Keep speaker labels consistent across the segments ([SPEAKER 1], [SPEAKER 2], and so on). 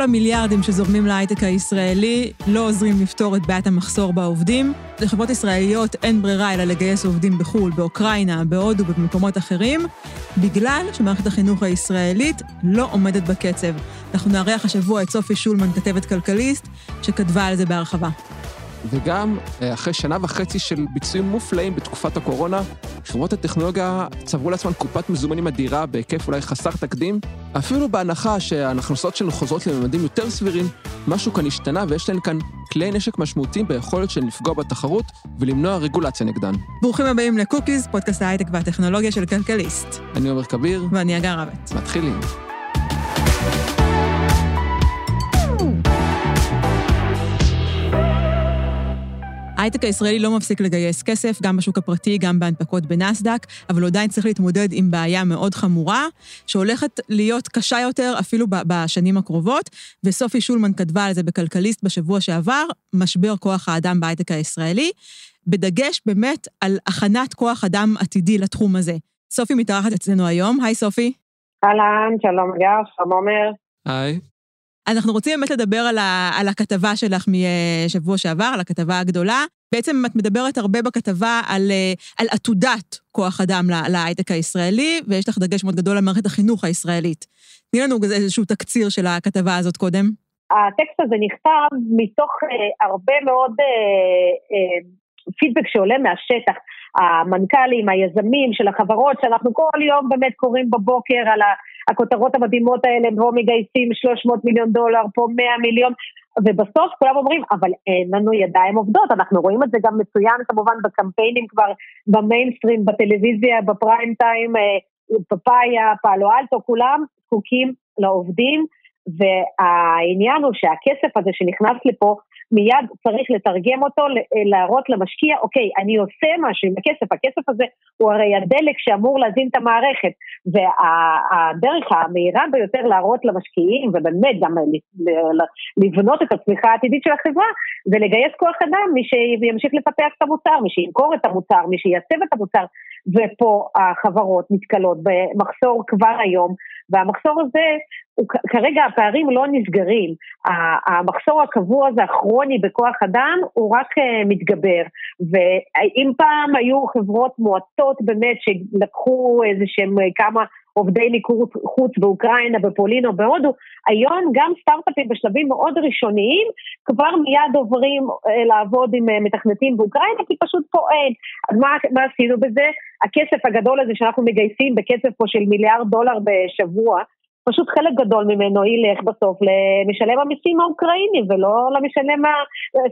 [SPEAKER 1] כל המיליארדים שזורמים להייטק הישראלי לא עוזרים לפתור את בעיית המחסור בעובדים. לחברות ישראליות אין ברירה אלא לגייס עובדים בחו"ל, באוקראינה, בהודו ובמקומות אחרים, בגלל שמערכת החינוך הישראלית לא עומדת בקצב. אנחנו נארח השבוע את סופי שולמן, כתבת כלכליסט, שכתבה על זה בהרחבה.
[SPEAKER 2] וגם אה, אחרי שנה וחצי של ביצועים מופלאים בתקופת הקורונה, חברות הטכנולוגיה צברו לעצמן קופת מזומנים אדירה בהיקף אולי חסר תקדים, אפילו בהנחה שההכנסות שלנו חוזרות לממדים יותר סבירים, משהו כאן השתנה ויש להן כאן כלי נשק משמעותיים ביכולת של לפגוע בתחרות ולמנוע רגולציה נגדן.
[SPEAKER 1] ברוכים הבאים לקוקיז, פודקאסט ההייטק והטכנולוגיה של כלכליסט.
[SPEAKER 2] אני עומר כביר.
[SPEAKER 1] ואני אגר רבת.
[SPEAKER 2] מתחילים.
[SPEAKER 1] ההייטק הישראלי לא מפסיק לגייס כסף, גם בשוק הפרטי, גם בהנפקות בנסדק, אבל הוא עדיין צריך להתמודד עם בעיה מאוד חמורה, שהולכת להיות קשה יותר אפילו בשנים הקרובות, וסופי שולמן כתבה על זה בכלכליסט בשבוע שעבר, משבר כוח האדם בהייטק הישראלי, בדגש באמת על הכנת כוח אדם עתידי לתחום הזה. סופי מתארחת אצלנו היום, היי סופי.
[SPEAKER 3] אהלן, שלום גר, שלום עומר.
[SPEAKER 2] היי.
[SPEAKER 1] אנחנו רוצים באמת לדבר על, ה, על הכתבה שלך משבוע שעבר, על הכתבה הגדולה. בעצם את מדברת הרבה בכתבה על, אה, על עתודת כוח אדם להייטק הישראלי, ויש לך דגש מאוד גדול על מערכת החינוך הישראלית. תני לנו איזשהו תקציר של הכתבה הזאת קודם.
[SPEAKER 3] הטקסט הזה נכתב מתוך אה, הרבה מאוד אה, פידבק שעולה מהשטח. המנכ"לים, היזמים של החברות, שאנחנו כל יום באמת קוראים בבוקר על הכותרות המדהימות האלה, פה מגייסים 300 מיליון דולר, פה 100 מיליון, ובסוף כולם אומרים, אבל אין לנו ידיים עובדות, אנחנו רואים את זה גם מצוין כמובן בקמפיינים כבר במיינסטרים, בטלוויזיה, בפריים טיים, אה, פפאיה, פעלו אלטו, כולם זקוקים לעובדים, והעניין הוא שהכסף הזה שנכנס לפה, מיד צריך לתרגם אותו, להראות למשקיע, אוקיי, אני עושה משהו עם הכסף, הכסף הזה הוא הרי הדלק שאמור להזין את המערכת, והדרך המהירה ביותר להראות למשקיעים, ובאמת גם לבנות את הצמיחה העתידית של החברה, זה לגייס כוח אדם, מי שימשיך לפתח את המוצר, מי שימכור את המוצר, מי שייצב את המוצר, ופה החברות נתקלות במחסור כבר היום, והמחסור הזה, כרגע הפערים לא נסגרים, המחסור הקבוע הזה, הכרוני בכוח אדם, הוא רק uh, מתגבר, ואם פעם היו חברות מועטות באמת שלקחו איזה שהם אה, כמה עובדי מיקור חוץ באוקראינה, בפולין או בהודו, היום גם סטארט-אפים בשלבים מאוד ראשוניים כבר מיד עוברים אה, לעבוד עם אה, מתכנתים באוקראינה, כי פשוט פה אין. אז מה, מה עשינו בזה? הכסף הגדול הזה שאנחנו מגייסים בקצב פה של מיליארד דולר בשבוע, פשוט חלק גדול ממנו ילך בסוף למשלם המיסים האוקראיני ולא למשלם.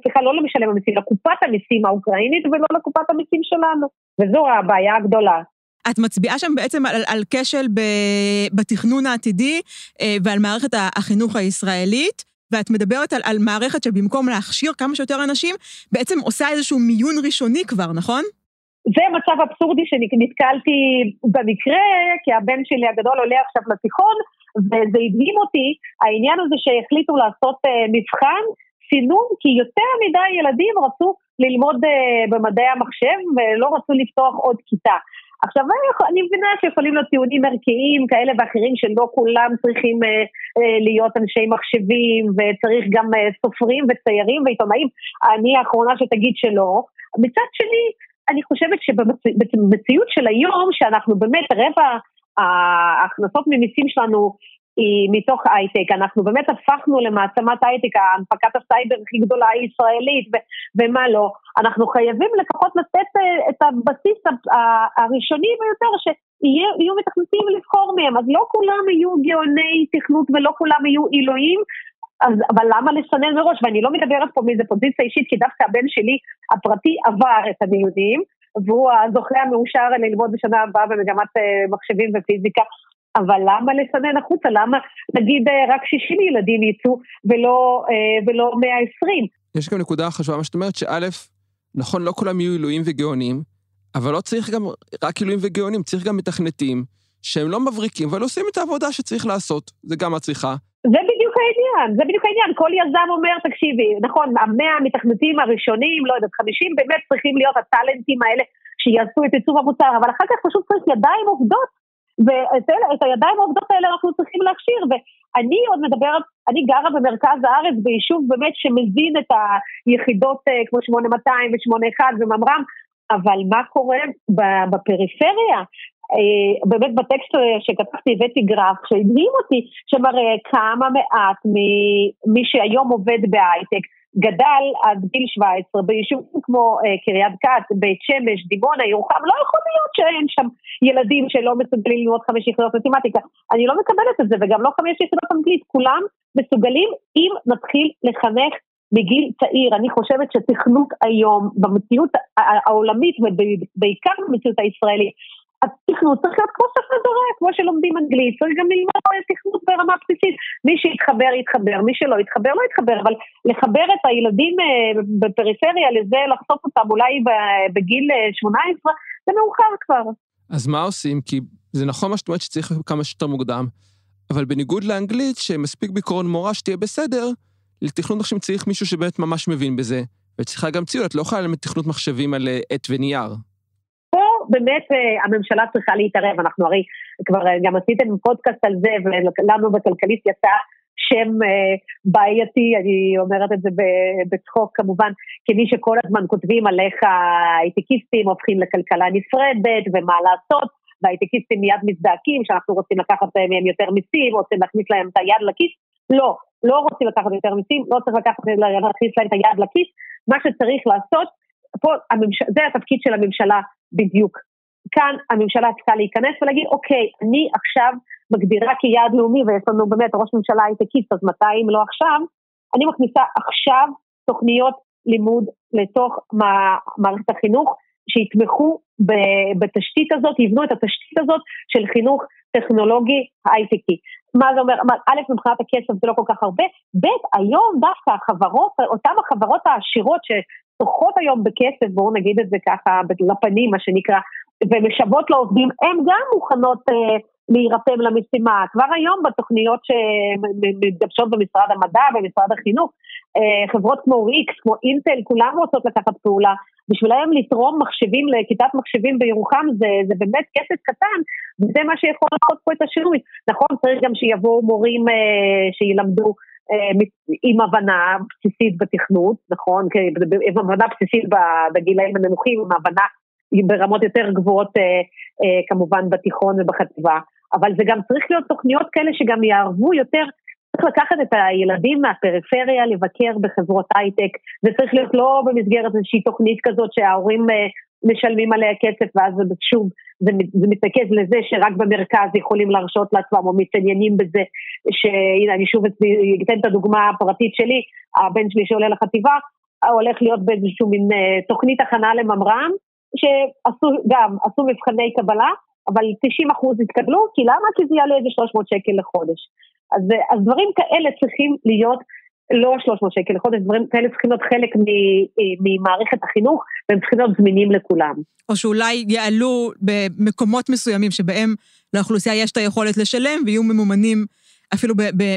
[SPEAKER 3] סליחה, לא למשלם המיסים, לקופת המיסים האוקראינית ולא לקופת המיסים שלנו. וזו הבעיה הגדולה.
[SPEAKER 1] את מצביעה שם בעצם על, על כשל ב, בתכנון העתידי אה, ועל מערכת החינוך הישראלית, ואת מדברת על, על מערכת שבמקום להכשיר כמה שיותר אנשים, בעצם עושה איזשהו מיון ראשוני כבר, נכון?
[SPEAKER 3] זה מצב אבסורדי שנתקלתי במקרה, כי הבן שלי הגדול עולה עכשיו לתיכון, וזה הדהים אותי, העניין הזה שהחליטו לעשות uh, מבחן, סינון, כי יותר מדי ילדים רצו ללמוד uh, במדעי המחשב ולא רצו לפתוח עוד כיתה. עכשיו, אני מבינה שיכולים להיות טיעונים ערכיים כאלה ואחרים שלא כולם צריכים אה, אה, להיות אנשי מחשבים וצריך גם אה, סופרים וציירים ועיתונאים, אני האחרונה שתגיד שלא. מצד שני, אני חושבת שבמציאות של היום, שאנחנו באמת רבע ההכנסות ממיסים שלנו היא מתוך הייטק, אנחנו באמת הפכנו למעצמת הייטק, הנפקת הסייבר הכי גדולה הישראלית ו- ומה לא, אנחנו חייבים לפחות לתת אה, את הבסיס הראשוני ביותר שיהיו מתכנתים לבחור מהם, אז לא כולם יהיו גאוני תכנות ולא כולם יהיו עילויים, אז, אבל למה לסנן מראש? ואני לא מדברת פה מאיזה פוזיציה אישית, כי דווקא הבן שלי הפרטי עבר את הדיונים, והוא הזוכה המאושר ללמוד בשנה הבאה במגמת אה, מחשבים ופיזיקה, אבל למה לסנן החוצה? למה נגיד אה, רק 60 ילדים יצאו ולא, אה, ולא 120?
[SPEAKER 2] יש גם נקודה חשובה, מה שאת אומרת, שא', נכון, לא כולם יהיו עילויים וגאונים, אבל לא צריך גם רק עילויים וגאונים, צריך גם מתכנתים שהם לא מבריקים, אבל עושים את העבודה שצריך לעשות, זה גם הצריכה.
[SPEAKER 3] זה בדיוק העניין, זה בדיוק העניין. כל יזם אומר, תקשיבי, נכון, המאה המתכנתים הראשונים, לא יודעת, 50 באמת צריכים להיות הטאלנטים האלה שיעשו את עיצוב המוצר, אבל אחר כך פשוט צריך ידיים עובדות ואת הידיים העובדות האלה אנחנו צריכים להכשיר, ואני עוד מדברת, אני גרה במרכז הארץ ביישוב באמת שמזין את היחידות אה, כמו 8200 ו-81 וממר"ם, אבל מה קורה בפריפריה? אה, באמת בטקסט שכתבתי הבאתי גרף שהדהים אותי, שמראה כמה מעט ממי שהיום עובד בהייטק גדל עד גיל 17 ביישובים כמו אה, קריית גת, בית שמש, דימונה, ירוחם, לא יכול להיות שאין שם ילדים שלא מסוגלים ללמוד חמש יחידות מתמטיקה. אני לא מקבלת את זה, וגם לא חמש יחידות אנגלית, כולם מסוגלים אם נתחיל לחנך מגיל צעיר. אני חושבת שתכנות היום במציאות העולמית ובעיקר במציאות הישראלית התכנות צריך להיות כמו ספר דורה, כמו שלומדים אנגלית, צריך גם ללמוד תכנות ברמה בסיסית. מי שיתחבר, יתחבר, מי שלא יתחבר, לא יתחבר, אבל לחבר את הילדים אה, בפריפריה לזה, לחשוף אותם אולי בגיל 18, אה, זה מאוחר כבר.
[SPEAKER 2] אז מה עושים? כי זה נכון מה שאת אומרת שצריך כמה שיותר מוקדם, אבל בניגוד לאנגלית, שמספיק בעיקרון מורה שתהיה בסדר, לתכנות מחשבים צריך מישהו שבאמת ממש מבין בזה. וצריכה גם ציוד, את לא יכולה ללמד תכנות מחשבים על אה, עט ונייר.
[SPEAKER 3] באמת אה, הממשלה צריכה להתערב, אנחנו הרי כבר אה, גם עשיתם פודקאסט על זה, ולנו בכלכליסט יצא שם אה, בעייתי, אני אומרת את זה בצחוק כמובן, כמי שכל הזמן כותבים על איך ההייטקיסטים הופכים לכלכלה נפרדת ומה לעשות, וההייטקיסטים מיד מזדעקים שאנחנו רוצים לקחת מהם יותר מיסים, רוצים להכניס להם את היד לכיס, לא, לא רוצים לקחת יותר מיסים, לא צריך לקחת, להכניס להם את היד לכיס, מה שצריך לעשות, פה הממש... זה התפקיד של הממשלה בדיוק. כאן הממשלה צריכה להיכנס ולהגיד, אוקיי, אני עכשיו מגדירה כיעד לאומי, ויש לנו באמת ראש ממשלה הייטקיסט, אז מתי אם לא עכשיו, אני מכניסה עכשיו תוכניות לימוד לתוך מערכת החינוך, שיתמכו בתשתית הזאת, יבנו את התשתית הזאת של חינוך טכנולוגי הייטקי. מה זה אומר? א', מבחינת הכסף זה לא כל כך הרבה, ב', היום דווקא החברות, אותן החברות העשירות שצורכות היום בכסף, בואו נגיד את זה ככה לפנים, מה שנקרא, ומשוות לעובדים, הן גם מוכנות אה, להירתם למשימה. כבר היום בתוכניות שמתגבשות במשרד המדע, במשרד החינוך, אה, חברות כמו ריקס, כמו אינטל, כולן רוצות לקחת פעולה. בשבילם לתרום מחשבים לכיתת מחשבים בירוחם זה, זה באמת כסף קטן, וזה מה שיכול לעשות פה את השינוי. נכון, צריך גם שיבואו מורים אה, שילמדו עם הבנה בסיסית בתכנות, נכון, עם הבנה בסיסית בגילאים הנמוכים, עם הבנה ברמות יותר גבוהות אה, אה, כמובן בתיכון ובחטיבה, אבל זה גם צריך להיות תוכניות כאלה שגם יערבו יותר, צריך לקחת את הילדים מהפריפריה לבקר בחברות הייטק, זה צריך להיות לא במסגרת איזושהי תוכנית כזאת שההורים אה, משלמים עליה כסף ואז שוב זה, זה מתנקז לזה שרק במרכז יכולים להרשות לעצמם או מתעניינים בזה, שהנה אני שוב אתן את הדוגמה הפרטית שלי, הבן שלי שעולה לחטיבה, הולך להיות באיזושהי מין תוכנית הכנה לממר"ם, שעשו גם, עשו מבחני קבלה, אבל 90 אחוז התקבלו, כי למה? כי זה יעלה איזה 300 שקל לחודש. אז, אז דברים כאלה צריכים להיות לא 300 שקל לחודש, דברים כאלה צריכים להיות חלק ממערכת החינוך, והם צריכים להיות זמינים לכולם.
[SPEAKER 1] או שאולי יעלו במקומות מסוימים שבהם לאוכלוסייה יש את היכולת לשלם, ויהיו ממומנים אפילו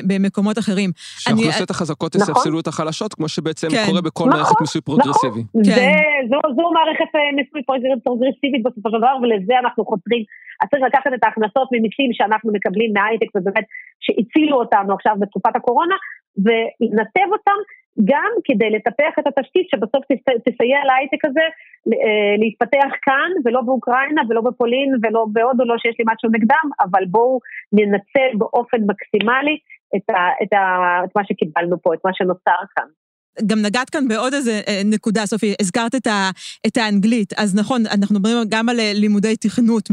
[SPEAKER 1] במקומות אחרים.
[SPEAKER 2] שהאוכלוסיות החזקות נכון. יספסלו את החלשות, כמו שבעצם כן. קורה בכל נכון, מערכת מיסוי פרוגרסיבי.
[SPEAKER 3] נכון, כן. זו, זו מערכת אה, מיסוי פרוגרסיבית בסופו של דבר, ולזה אנחנו חותרים. אז צריך לקחת את ההכנסות ממיסים שאנחנו מקבלים מההייטק, ובאמת שהצילו אותנו עכשיו בתקופת הקורונה, ולנתב אותם גם כדי לטפח את התשתית שבסוף תסייע להייטק הזה אה, להתפתח כאן ולא באוקראינה ולא בפולין ולא בהודו, לא שיש לי משהו נגדם, אבל בואו ננצל באופן מקסימלי את, ה, את, ה, את מה שקיבלנו פה, את מה שנוצר כאן.
[SPEAKER 1] גם נגעת כאן בעוד איזה אה, נקודה, סופי, הזכרת את, ה, את האנגלית. אז נכון, אנחנו מדברים גם על אה, לימודי תכנות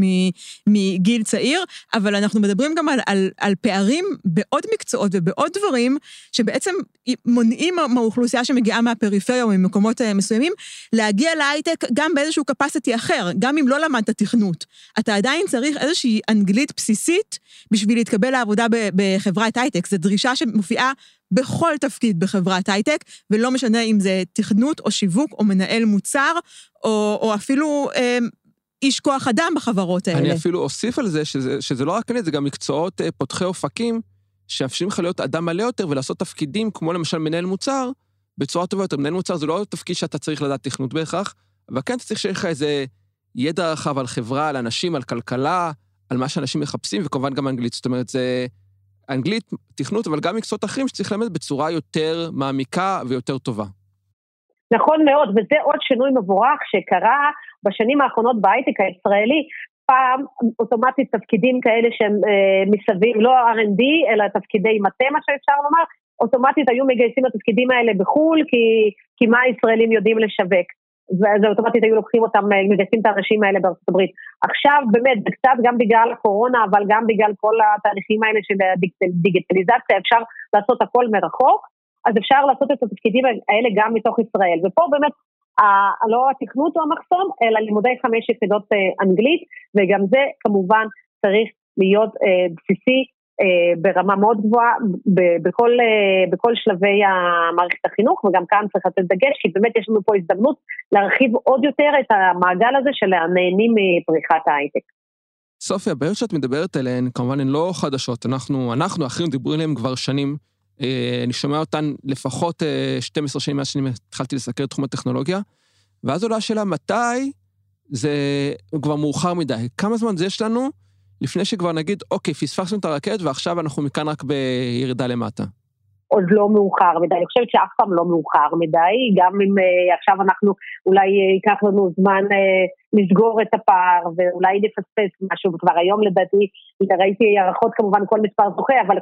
[SPEAKER 1] מגיל צעיר, אבל אנחנו מדברים גם על, על, על פערים בעוד מקצועות ובעוד דברים, שבעצם מונעים מהאוכלוסייה שמגיעה מהפריפריה או ממקומות אה, מסוימים, להגיע להייטק גם באיזשהו capacity אחר, גם אם לא למדת תכנות. אתה עדיין צריך איזושהי אנגלית בסיסית בשביל להתקבל לעבודה בחברת הייטק. זו דרישה שמופיעה בכל תפקיד בחברת הייטק, ולא משנה אם זה תכנות או שיווק או מנהל מוצר, או, או אפילו אה, איש כוח אדם בחברות האלה.
[SPEAKER 2] אני אפילו אוסיף על זה שזה, שזה לא רק אני, זה גם מקצועות אה, פותחי אופקים, שיאפשרים לך להיות אדם מלא יותר ולעשות תפקידים כמו למשל מנהל מוצר, בצורה טובה יותר. מנהל מוצר זה לא תפקיד שאתה צריך לדעת תכנות בהכרח, אבל כן אתה צריך שיהיה לך איזה ידע רחב על חברה, על אנשים, על כלכלה, על מה שאנשים מחפשים, וכמובן גם אנגלית. זאת אומרת, זה אנגלית, תכנות, אבל גם מקצועות אחרים שצריך ללמד בצורה יותר מעמיקה ויותר טובה.
[SPEAKER 3] נכון מאוד, וזה עוד שינוי מבורך שקרה בשנים האחרונות בהייטק הישראלי. פעם אוטומטית תפקידים כאלה שהם אה, מסביב, לא R&D, אלא תפקידי מטה, מה שאפשר לומר, אוטומטית היו מגייסים לתפקידים האלה בחו"ל, כי, כי מה הישראלים יודעים לשווק. ואז אוטומטית היו לוקחים אותם, אה, מגייסים את האנשים האלה בארצות הברית. עכשיו באמת, זה קצת גם בגלל הקורונה, אבל גם בגלל כל התהליכים האלה של הדיגיטליזציה, אפשר לעשות הכל מרחוק, אז אפשר לעשות את התפקידים האלה גם מתוך ישראל. ופה באמת, לא התכנות הוא המחסום, אלא לימודי חמש יחידות אה, אנגלית, וגם זה כמובן צריך להיות אה, בסיסי אה, ברמה מאוד גבוהה בכל, אה, בכל שלבי המערכת החינוך, וגם כאן צריך לתת דגש, כי באמת יש לנו פה הזדמנות להרחיב עוד יותר את המעגל הזה של הנהנים מפריחת ההייטק.
[SPEAKER 2] סופי, הבעיות שאת מדברת עליהן, כמובן הן לא חדשות. אנחנו, אנחנו, אחרים דיברו עליהן כבר שנים. אה, אני שומע אותן לפחות 12 שנים מאז שאני התחלתי לסקר את תחום הטכנולוגיה, ואז עולה השאלה מתי זה כבר מאוחר מדי. כמה זמן זה יש לנו לפני שכבר נגיד, אוקיי, פספסנו את הרכבת ועכשיו אנחנו מכאן רק בירידה למטה?
[SPEAKER 3] עוד לא מאוחר מדי, אני חושבת שאף פעם לא מאוחר מדי, גם אם uh, עכשיו אנחנו, אולי uh, ייקח לנו זמן uh, לסגור את הפער ואולי נפספס משהו, וכבר היום לדעתי, ראיתי הערכות כמובן כל מספר זוכה, אבל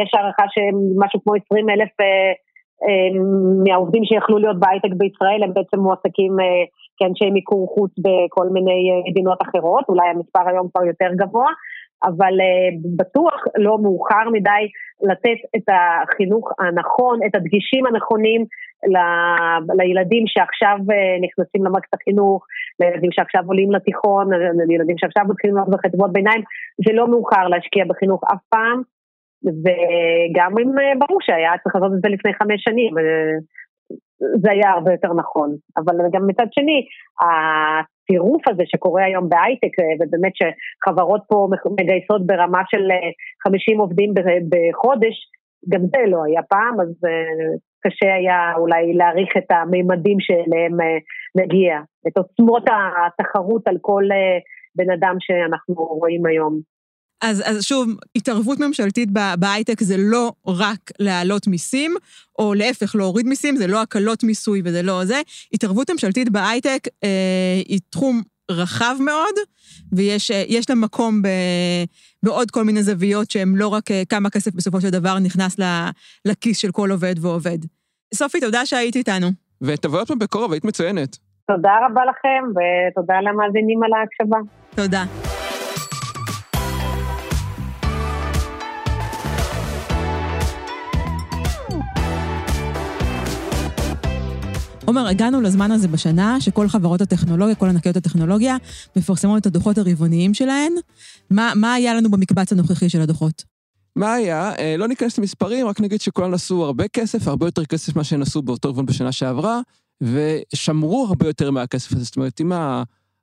[SPEAKER 3] יש הערכה שמשהו כמו 20 אלף uh, uh, מהעובדים שיכלו להיות בהייטק בישראל הם בעצם מועסקים uh, כאנשי מיקור חוץ בכל מיני אה, מדינות אחרות, אולי המספר היום כבר יותר גבוה, אבל uh, בטוח לא מאוחר מדי לתת את החינוך הנכון, את הדגישים הנכונים ל, לילדים שעכשיו uh, נכנסים למערכת החינוך, לילדים שעכשיו עולים לתיכון, לילדים שעכשיו מתחילים לעשות בחטיבות ביניים, זה לא מאוחר להשקיע בחינוך אף פעם, וגם אם ברור שהיה צריך לעשות את זה לפני חמש שנים, זה היה הרבה יותר נכון. אבל גם מצד שני, הטירוף הזה שקורה היום בהייטק, אה, ובאמת שחברות פה מגייסות ברמה של 50 אה, עובדים בחודש, גם זה לא היה פעם, אז אה, קשה היה אולי להעריך את המימדים שאליהם נגיע, את עוצמות התחרות על כל בן אדם שאנחנו רואים היום.
[SPEAKER 1] אז, אז שוב, התערבות ממשלתית בהייטק זה לא רק להעלות מיסים, או להפך, להוריד מיסים, זה לא הקלות מיסוי וזה לא זה. התערבות ממשלתית בהייטק אה, היא תחום רחב מאוד, ויש אה, לה מקום ב, בעוד כל מיני זוויות שהן לא רק אה, כמה כסף בסופו של דבר נכנס לכיס של כל עובד ועובד. סופי, תודה שהיית איתנו.
[SPEAKER 2] ותבואי עוד פעם בקרוב, היית מצוינת.
[SPEAKER 3] תודה רבה לכם, ותודה למאזינים על ההקשבה.
[SPEAKER 1] תודה. עומר, הגענו לזמן הזה בשנה שכל חברות הטכנולוגיה, כל ענקיות הטכנולוגיה, מפרסמות את הדוחות הרבעוניים שלהן. מה, מה היה לנו במקבץ הנוכחי של הדוחות?
[SPEAKER 2] מה היה? אה, לא ניכנס למספרים, רק נגיד שכולם עשו הרבה כסף, הרבה יותר כסף ממה שהם עשו באותו רבעון בשנה שעברה, ושמרו הרבה יותר מהכסף הזה. זאת אומרת, אם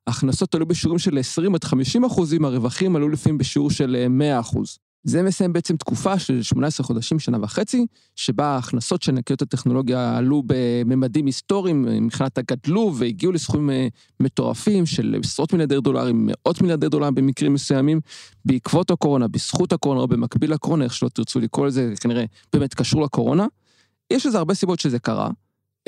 [SPEAKER 2] ההכנסות עלו בשיעורים של 20 עד 50 אחוזים, הרווחים עלו לפעמים בשיעור של 100 אה, אחוז. זה מסיים בעצם תקופה של 18 חודשים, שנה וחצי, שבה ההכנסות של ענקיות הטכנולוגיה עלו בממדים היסטוריים, מבחינת הגדלו והגיעו לסכומים אה, מטורפים של עשרות מיליארדי דולרים, מאות מיליארדי דולרים במקרים מסוימים, בעקבות הקורונה, בזכות הקורונה או במקביל לקורונה, איך שלא תרצו לקרוא לזה, כנראה באמת קשור לקורונה. יש לזה הרבה סיבות שזה קרה.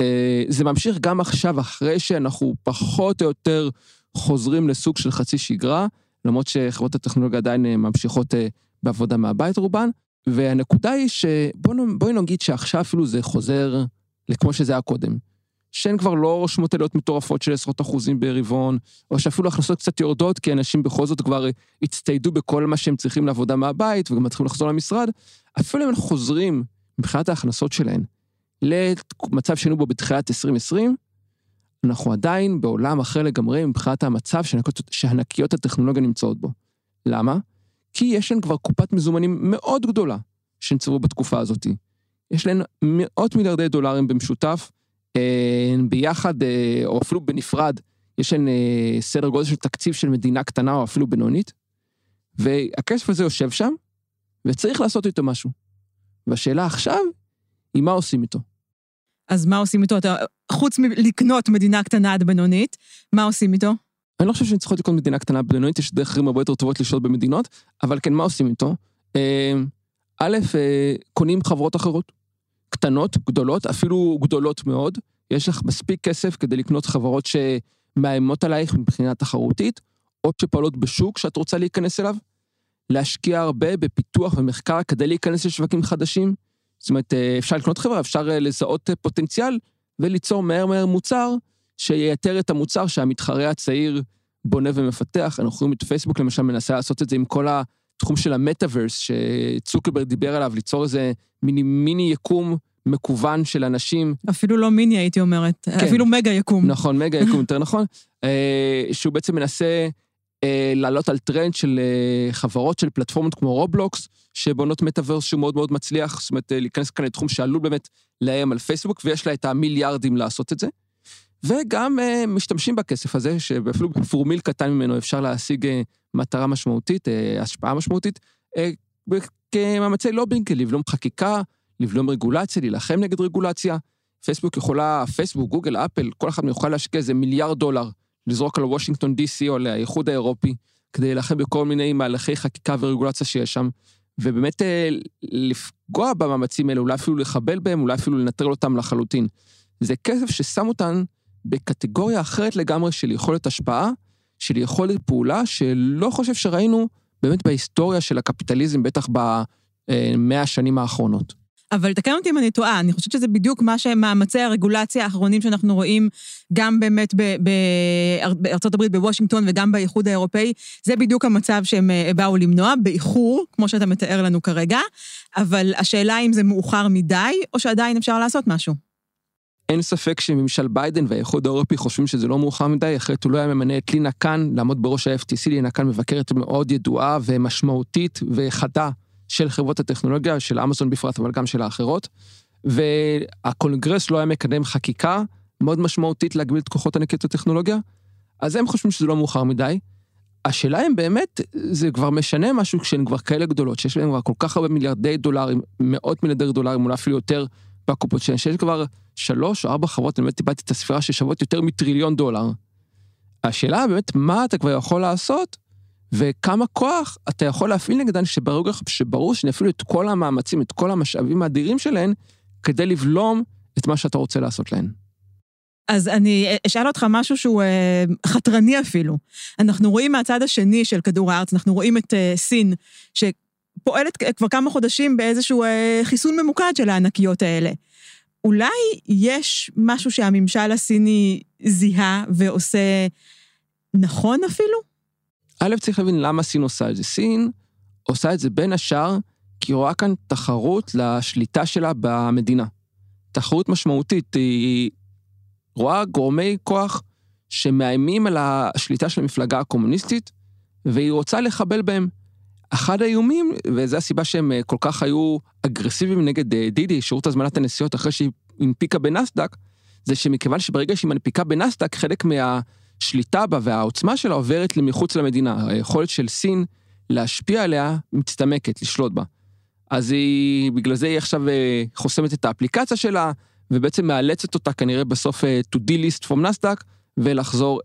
[SPEAKER 2] אה, זה ממשיך גם עכשיו, אחרי שאנחנו פחות או יותר חוזרים לסוג של חצי שגרה, למרות שחברות הטכנולוגיה עדיין אה, ממשיכות בעבודה מהבית רובן, והנקודה היא שבואי נגיד שעכשיו אפילו זה חוזר לכמו שזה היה קודם. שהן כבר לא רושמות עליות מטורפות של עשרות אחוזים ברבעון, או שאפילו הכנסות קצת יורדות, כי אנשים בכל זאת כבר הצטיידו בכל מה שהם צריכים לעבודה מהבית, וגם מתחילים לחזור למשרד, אפילו אם הם חוזרים מבחינת ההכנסות שלהם למצב שהיינו בו בתחילת 2020, אנחנו עדיין בעולם אחר לגמרי מבחינת המצב שענקיות הטכנולוגיה נמצאות בו. למה? כי יש להן כבר קופת מזומנים מאוד גדולה שנצברו בתקופה הזאת. יש להן מאות מיליארדי דולרים במשותף, אה, ביחד, אה, או אפילו בנפרד, יש להן אה, סדר גודל של תקציב של מדינה קטנה או אפילו בינונית, והכסף הזה יושב שם, וצריך לעשות איתו משהו. והשאלה עכשיו היא מה עושים איתו.
[SPEAKER 1] אז מה עושים איתו? אתה, חוץ מלקנות מדינה קטנה עד בינונית, מה עושים איתו?
[SPEAKER 2] אני לא חושב שהן צריכות לקנות מדינה קטנה בינונית, יש דרכים הרבה יותר טובות לשלוט במדינות, אבל כן, מה עושים איתו? אה, א', אה, קונים חברות אחרות, קטנות, גדולות, אפילו גדולות מאוד. יש לך מספיק כסף כדי לקנות חברות שמאיימות עלייך מבחינה תחרותית, או שפועלות בשוק שאת רוצה להיכנס אליו. להשקיע הרבה בפיתוח ומחקר כדי להיכנס לשווקים חדשים. זאת אומרת, אה, אפשר לקנות חברה, אפשר לזהות פוטנציאל וליצור מהר מהר מוצר שייתר את המוצר שהמתחרה הצעיר בונה ומפתח. אנחנו רואים את פייסבוק למשל מנסה לעשות את זה עם כל התחום של המטאוורס, שצוקרברג דיבר עליו, ליצור איזה מיני מיני יקום מקוון של אנשים.
[SPEAKER 1] אפילו לא מיני, הייתי אומרת, כן. אפילו מגה יקום.
[SPEAKER 2] נכון, מגה יקום, יותר נכון. אה, שהוא בעצם מנסה אה, לעלות על טרנד של אה, חברות של פלטפורמות כמו רובלוקס, שבונות מטאוורס שהוא מאוד מאוד מצליח, זאת אומרת, להיכנס כאן לתחום שעלול באמת לאיים על פייסבוק, ויש לה את המיליארדים לעשות את זה. וגם uh, משתמשים בכסף הזה, שאפילו בפורמיל קטן ממנו אפשר להשיג uh, מטרה משמעותית, uh, השפעה משמעותית, uh, כמאמצי לובינג, לבלום חקיקה, לבלום רגולציה, להילחם נגד רגולציה. פייסבוק יכולה, פייסבוק, גוגל, אפל, כל אחד יוכל להשקיע איזה מיליארד דולר, לזרוק על וושינגטון DC או לאיחוד האירופי, כדי להילחם בכל מיני מהלכי חקיקה ורגולציה שיש שם, ובאמת לפגוע במאמצים האלה, אולי אפילו לחבל בהם, אולי אפילו לנטרל אותם לחלוטין. זה כסף ששם אותן בקטגוריה אחרת לגמרי של יכולת השפעה, של יכולת פעולה, שלא חושב שראינו באמת בהיסטוריה של הקפיטליזם, בטח במאה השנים האחרונות.
[SPEAKER 1] אבל תקן אותי אם אני טועה, אני חושבת שזה בדיוק מה שמאמצי הרגולציה האחרונים שאנחנו רואים גם באמת בארצות הברית, בוושינגטון וגם באיחוד האירופאי, זה בדיוק המצב שהם אה, באו למנוע, באיחור, כמו שאתה מתאר לנו כרגע, אבל השאלה אם זה מאוחר מדי, או שעדיין אפשר לעשות משהו.
[SPEAKER 2] אין ספק שממשל ביידן והאיחוד האירופי חושבים שזה לא מאוחר מדי, אחרת הוא לא היה ממנה את לינה קאן לעמוד בראש ה-FTC, לינה קאן מבקרת מאוד ידועה ומשמעותית וחדה של חברות הטכנולוגיה, של אמזון בפרט, אבל גם של האחרות. והקונגרס לא היה מקדם חקיקה מאוד משמעותית להגביל את כוחות ענקיות הטכנולוגיה, אז הם חושבים שזה לא מאוחר מדי. השאלה אם באמת זה כבר משנה משהו כשהן כבר כאלה גדולות, שיש להן כבר כל כך הרבה מיליארדי דולרים, מאות מיליארדי דולרים, אולי אפילו יותר בקופות שלהן, שיש כבר שלוש או ארבע חברות, אני באמת טיפלתי את הספירה ששוות יותר מטריליון דולר. השאלה באמת, מה אתה כבר יכול לעשות, וכמה כוח אתה יכול להפעיל נגדן שברגע שברור שאני אפילו את כל המאמצים, את כל המשאבים האדירים שלהן, כדי לבלום את מה שאתה רוצה לעשות להן.
[SPEAKER 1] אז אני אשאל אותך משהו שהוא אה, חתרני אפילו. אנחנו רואים מהצד השני של כדור הארץ, אנחנו רואים את אה, סין, שפועלת כבר כמה חודשים באיזשהו אה, חיסון ממוקד של הענקיות האלה. אולי יש משהו שהממשל הסיני זיהה ועושה נכון אפילו?
[SPEAKER 2] א', צריך להבין למה סין עושה את זה. סין עושה את זה בין השאר כי היא רואה כאן תחרות לשליטה שלה במדינה. תחרות משמעותית, היא רואה גורמי כוח שמאיימים על השליטה של המפלגה הקומוניסטית, והיא רוצה לחבל בהם. אחד האיומים, וזו הסיבה שהם אה, כל כך היו אגרסיביים נגד אה, דידי, שירות הזמנת הנסיעות אחרי שהיא הנפיקה בנסדק, זה שמכיוון שברגע שהיא מנפיקה בנסדק, חלק מהשליטה בה והעוצמה שלה עוברת למחוץ למדינה. היכולת של סין להשפיע עליה מצטמקת, לשלוט בה. אז היא, בגלל זה היא עכשיו אה, חוסמת את האפליקציה שלה, ובעצם מאלצת אותה כנראה בסוף to D-List from נסדק, ולחזור,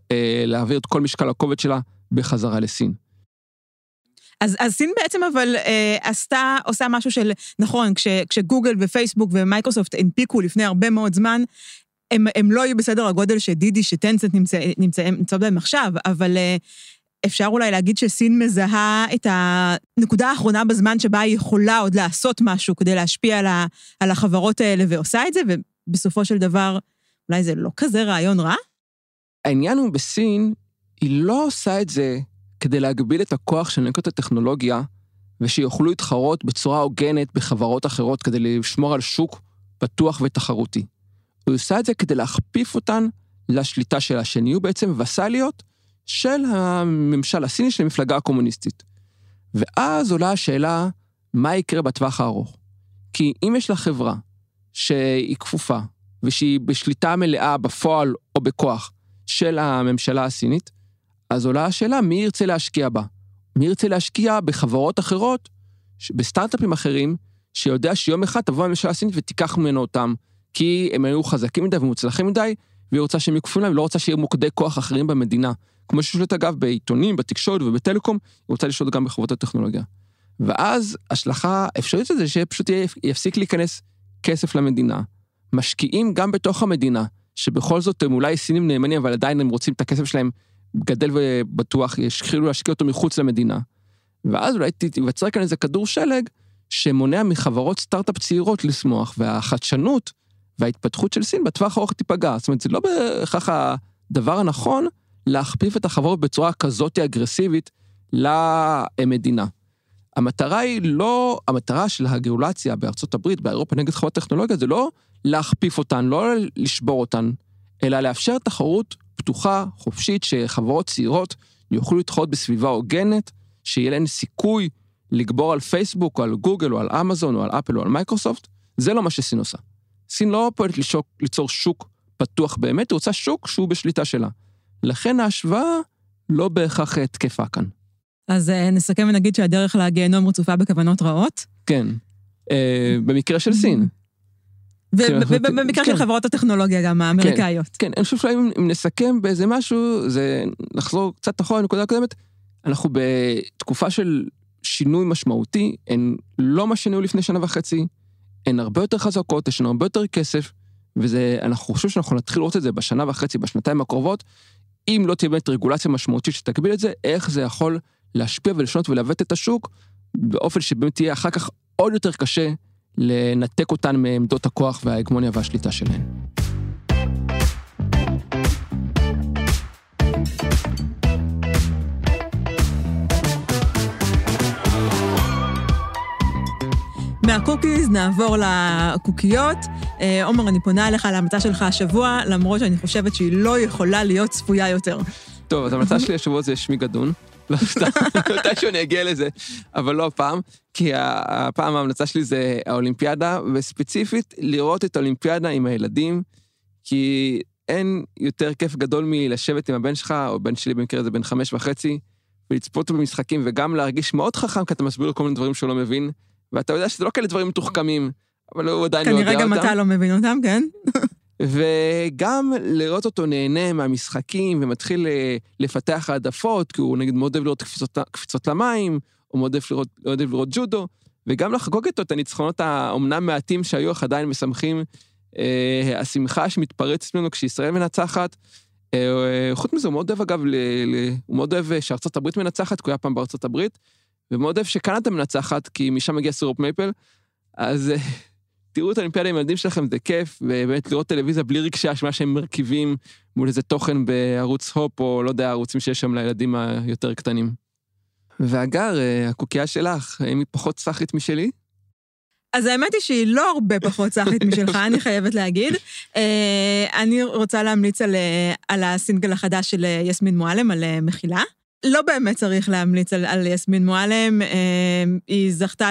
[SPEAKER 2] להעביר את כל משקל הכובד שלה בחזרה לסין.
[SPEAKER 1] אז, אז סין בעצם אבל אה, עשתה, עושה משהו של, נכון, כש, כשגוגל ופייסבוק ומייקרוסופט הנפיקו לפני הרבה מאוד זמן, הם, הם לא היו בסדר הגודל שדידי, שטנסנט נמצא, נמצא, בהם עכשיו, אבל אה, אפשר אולי להגיד שסין מזהה את הנקודה האחרונה בזמן שבה היא יכולה עוד לעשות משהו כדי להשפיע על, ה, על החברות האלה, ועושה את זה, ובסופו של דבר, אולי זה לא כזה רעיון רע?
[SPEAKER 2] העניין הוא בסין, היא לא עושה את זה כדי להגביל את הכוח של נקודות הטכנולוגיה, ושיוכלו להתחרות בצורה הוגנת בחברות אחרות כדי לשמור על שוק פתוח ותחרותי. הוא עושה את זה כדי להכפיף אותן לשליטה שלה, שהן יהיו בעצם וסליות של הממשל הסיני של המפלגה הקומוניסטית. ואז עולה השאלה, מה יקרה בטווח הארוך? כי אם יש לה חברה שהיא כפופה, ושהיא בשליטה מלאה בפועל או בכוח של הממשלה הסינית, אז עולה השאלה, מי ירצה להשקיע בה? מי ירצה להשקיע בחברות אחרות, בסטארט-אפים אחרים, שיודע שיום אחד תבוא הממשלה הסינית ותיקח ממנו אותם, כי הם היו חזקים מדי ומוצלחים מדי, והיא רוצה שהם יהיו להם, היא לא רוצה שיהיו מוקדי כוח אחרים במדינה. כמו ששולט אגב בעיתונים, בתקשורת ובטלקום, היא רוצה לשלוט גם בחברות הטכנולוגיה. ואז השלכה אפשרית לזה שפשוט יפסיק להיכנס כסף למדינה. משקיעים גם בתוך המדינה, שבכל זאת הם אולי סינים נאמנים, אבל עדיין הם רוצים את הכסף שלהם גדל ובטוח, ישחילו להשקיע אותו מחוץ למדינה. ואז אולי תיווצר כאן איזה כדור שלג שמונע מחברות סטארט-אפ צעירות לשמוח, והחדשנות וההתפתחות של סין בטווח הארוך תיפגע. זאת אומרת, זה לא בהכרח הדבר הנכון להכפיף את החברות בצורה כזאת אגרסיבית למדינה. המטרה היא לא, המטרה של הגאולציה בארצות הברית, באירופה נגד חברות טכנולוגיה, זה לא להכפיף אותן, לא לשבור אותן, אלא לאפשר תחרות פתוחה, חופשית, שחברות צעירות יוכלו להתחרות בסביבה הוגנת, שיהיה להן סיכוי לגבור על פייסבוק, או על גוגל, או על אמזון, או על אפל, או על מייקרוסופט, זה לא מה שסין עושה. סין לא פועלת לשוק, ליצור שוק פתוח באמת, היא רוצה שוק שהוא בשליטה שלה. לכן ההשוואה לא בהכרח תקפה כאן.
[SPEAKER 1] אז אה, נסכם ונגיד שהדרך לגיהנום רצופה בכוונות רעות?
[SPEAKER 2] כן, אה, במקרה של סין.
[SPEAKER 1] ובמקרה של כן. חברות הטכנולוגיה גם האמריקאיות.
[SPEAKER 2] כן, אני חושב שאולי אם נסכם באיזה משהו, זה נחזור קצת אחורה לנקודה הקודמת, אנחנו בתקופה של שינוי משמעותי, הן לא מה שניהו לפני שנה וחצי, הן הרבה יותר חזקות, יש לנו הרבה יותר כסף, וזה, אנחנו חושבים שאנחנו נתחיל לראות את זה בשנה וחצי, בשנתיים הקרובות, אם לא תהיה באמת רגולציה משמעותית שתגביל את זה, איך זה יכול להשפיע ולשנות ולעוות את השוק, באופן שבאמת יהיה אחר כך עוד יותר קשה לנתק אותן מעמדות הכוח וההגמוניה והשליטה שלהן.
[SPEAKER 1] מהקוקיז נעבור לקוקיות. אה, עומר, אני פונה אליך על ההמלצה שלך השבוע, למרות שאני חושבת שהיא לא יכולה להיות צפויה יותר.
[SPEAKER 2] טוב, אז ההמלצה שלי השבוע זה Schmigadoon. לא סתם, מתישהו אני אגיע לזה, אבל לא הפעם, כי הפעם ההמלצה שלי זה האולימפיאדה, וספציפית לראות את האולימפיאדה עם הילדים, כי אין יותר כיף גדול מלשבת עם הבן שלך, או בן שלי במקרה זה בן חמש וחצי, ולצפות במשחקים, וגם להרגיש מאוד חכם, כי אתה מסביר לו כל מיני דברים שהוא לא מבין, ואתה יודע שזה לא כאלה דברים מתוחכמים, אבל הוא עדיין לא יודע
[SPEAKER 1] אותם. כנראה גם אתה לא מבין אותם, כן?
[SPEAKER 2] וגם לראות אותו נהנה מהמשחקים ומתחיל אה, לפתח העדפות, כי הוא נגיד מאוד אוהב לראות קפיצות, קפיצות למים, או מאוד אוהב לראות, אוהב לראות ג'ודו, וגם לחגוג איתו את הניצחונות האומנם מעטים שהיו, אך עדיין משמחים. אה, השמחה שמתפרצת ממנו כשישראל מנצחת. אה, חוץ מזה, הוא מאוד אוהב, אגב, ל, ל, הוא מאוד אוהב שארצות הברית מנצחת, כי הוא היה פעם בארצות הברית, ומאוד אוהב שקנדה מנצחת, כי משם מגיע סירופ מייפל. אז אה, תראו את האולימפיאדה עם הילדים שלכם, זה כיף, ובאמת לראות טלוויזיה בלי רגשי אשמה שהם מרקיבים מול איזה תוכן בערוץ הופ, או לא יודע, ערוצים שיש שם לילדים היותר קטנים. והגר, אה, הקוקייה שלך, האם היא פחות סאחית משלי?
[SPEAKER 1] אז האמת היא שהיא לא הרבה פחות סאחית משלך, אני חייבת להגיד. אה, אני רוצה להמליץ על, על הסינגל החדש של יסמין מועלם, על מחילה. לא באמת צריך להמליץ על, על יסמין מועלם. אה, היא זכתה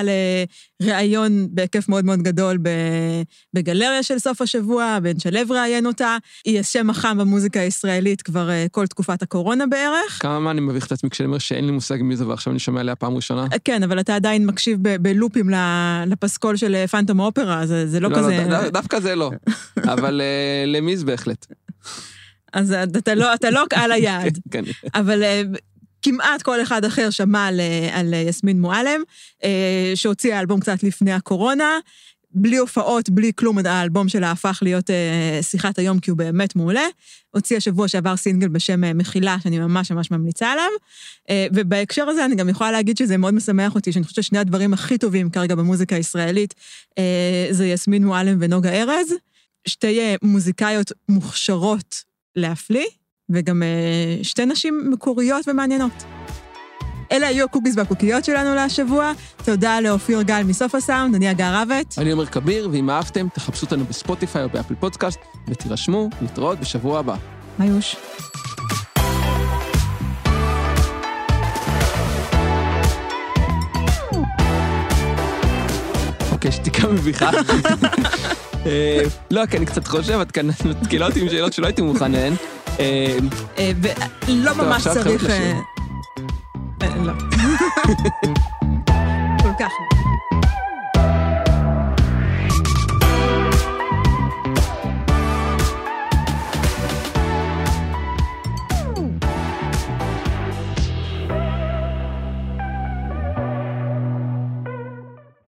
[SPEAKER 1] לראיון בהיקף מאוד מאוד גדול בגלריה של סוף השבוע, בן שלו ראיין אותה. היא השם החם במוזיקה הישראלית כבר אה, כל תקופת הקורונה בערך.
[SPEAKER 2] כמה מה אני מביך את עצמי כשאני אומר שאין לי מושג מי זה ועכשיו אני שומע עליה פעם ראשונה?
[SPEAKER 1] כן, אבל אתה עדיין מקשיב בלופים לפסקול של פנטום אופרה, זה, זה לא, לא, לא כזה...
[SPEAKER 2] לא, דווקא זה לא, אבל uh, למיז בהחלט.
[SPEAKER 1] אז אתה לא, אתה לא קהל היעד.
[SPEAKER 2] כן.
[SPEAKER 1] אבל כמעט כל אחד אחר שמע על, על יסמין מועלם, אה, שהוציאה אלבום קצת לפני הקורונה. בלי הופעות, בלי כלום, האלבום שלה הפך להיות אה, שיחת היום, כי הוא באמת מעולה. הוציאה שבוע שעבר סינגל בשם אה, מחילה, שאני ממש ממש ממליצה עליו. ובהקשר הזה אני גם יכולה להגיד שזה מאוד משמח אותי, שאני חושבת ששני הדברים הכי טובים כרגע במוזיקה הישראלית זה יסמין מועלם ונוגה ארז. שתי מוזיקאיות מוכשרות להפליא, וגם אה, שתי נשים מקוריות ומעניינות. אלה היו הקוקיס והקוקיות שלנו להשבוע. תודה לאופיר גל מסוף הסאונד, אני הגר רבת.
[SPEAKER 2] אני עומר כביר, ואם אהבתם, תחפשו אותנו בספוטיפיי או באפל פודקאסט, ותירשמו, להתראות בשבוע הבא.
[SPEAKER 1] היוש.
[SPEAKER 2] אוקיי, שתיקה מביכה. אה, לא, כי אני קצת חושב, את כאן מתקילה אותי עם שאלות שלא הייתי מוכן להן.
[SPEAKER 1] אה, אה, ולא ממש צריך... לא. כל כך.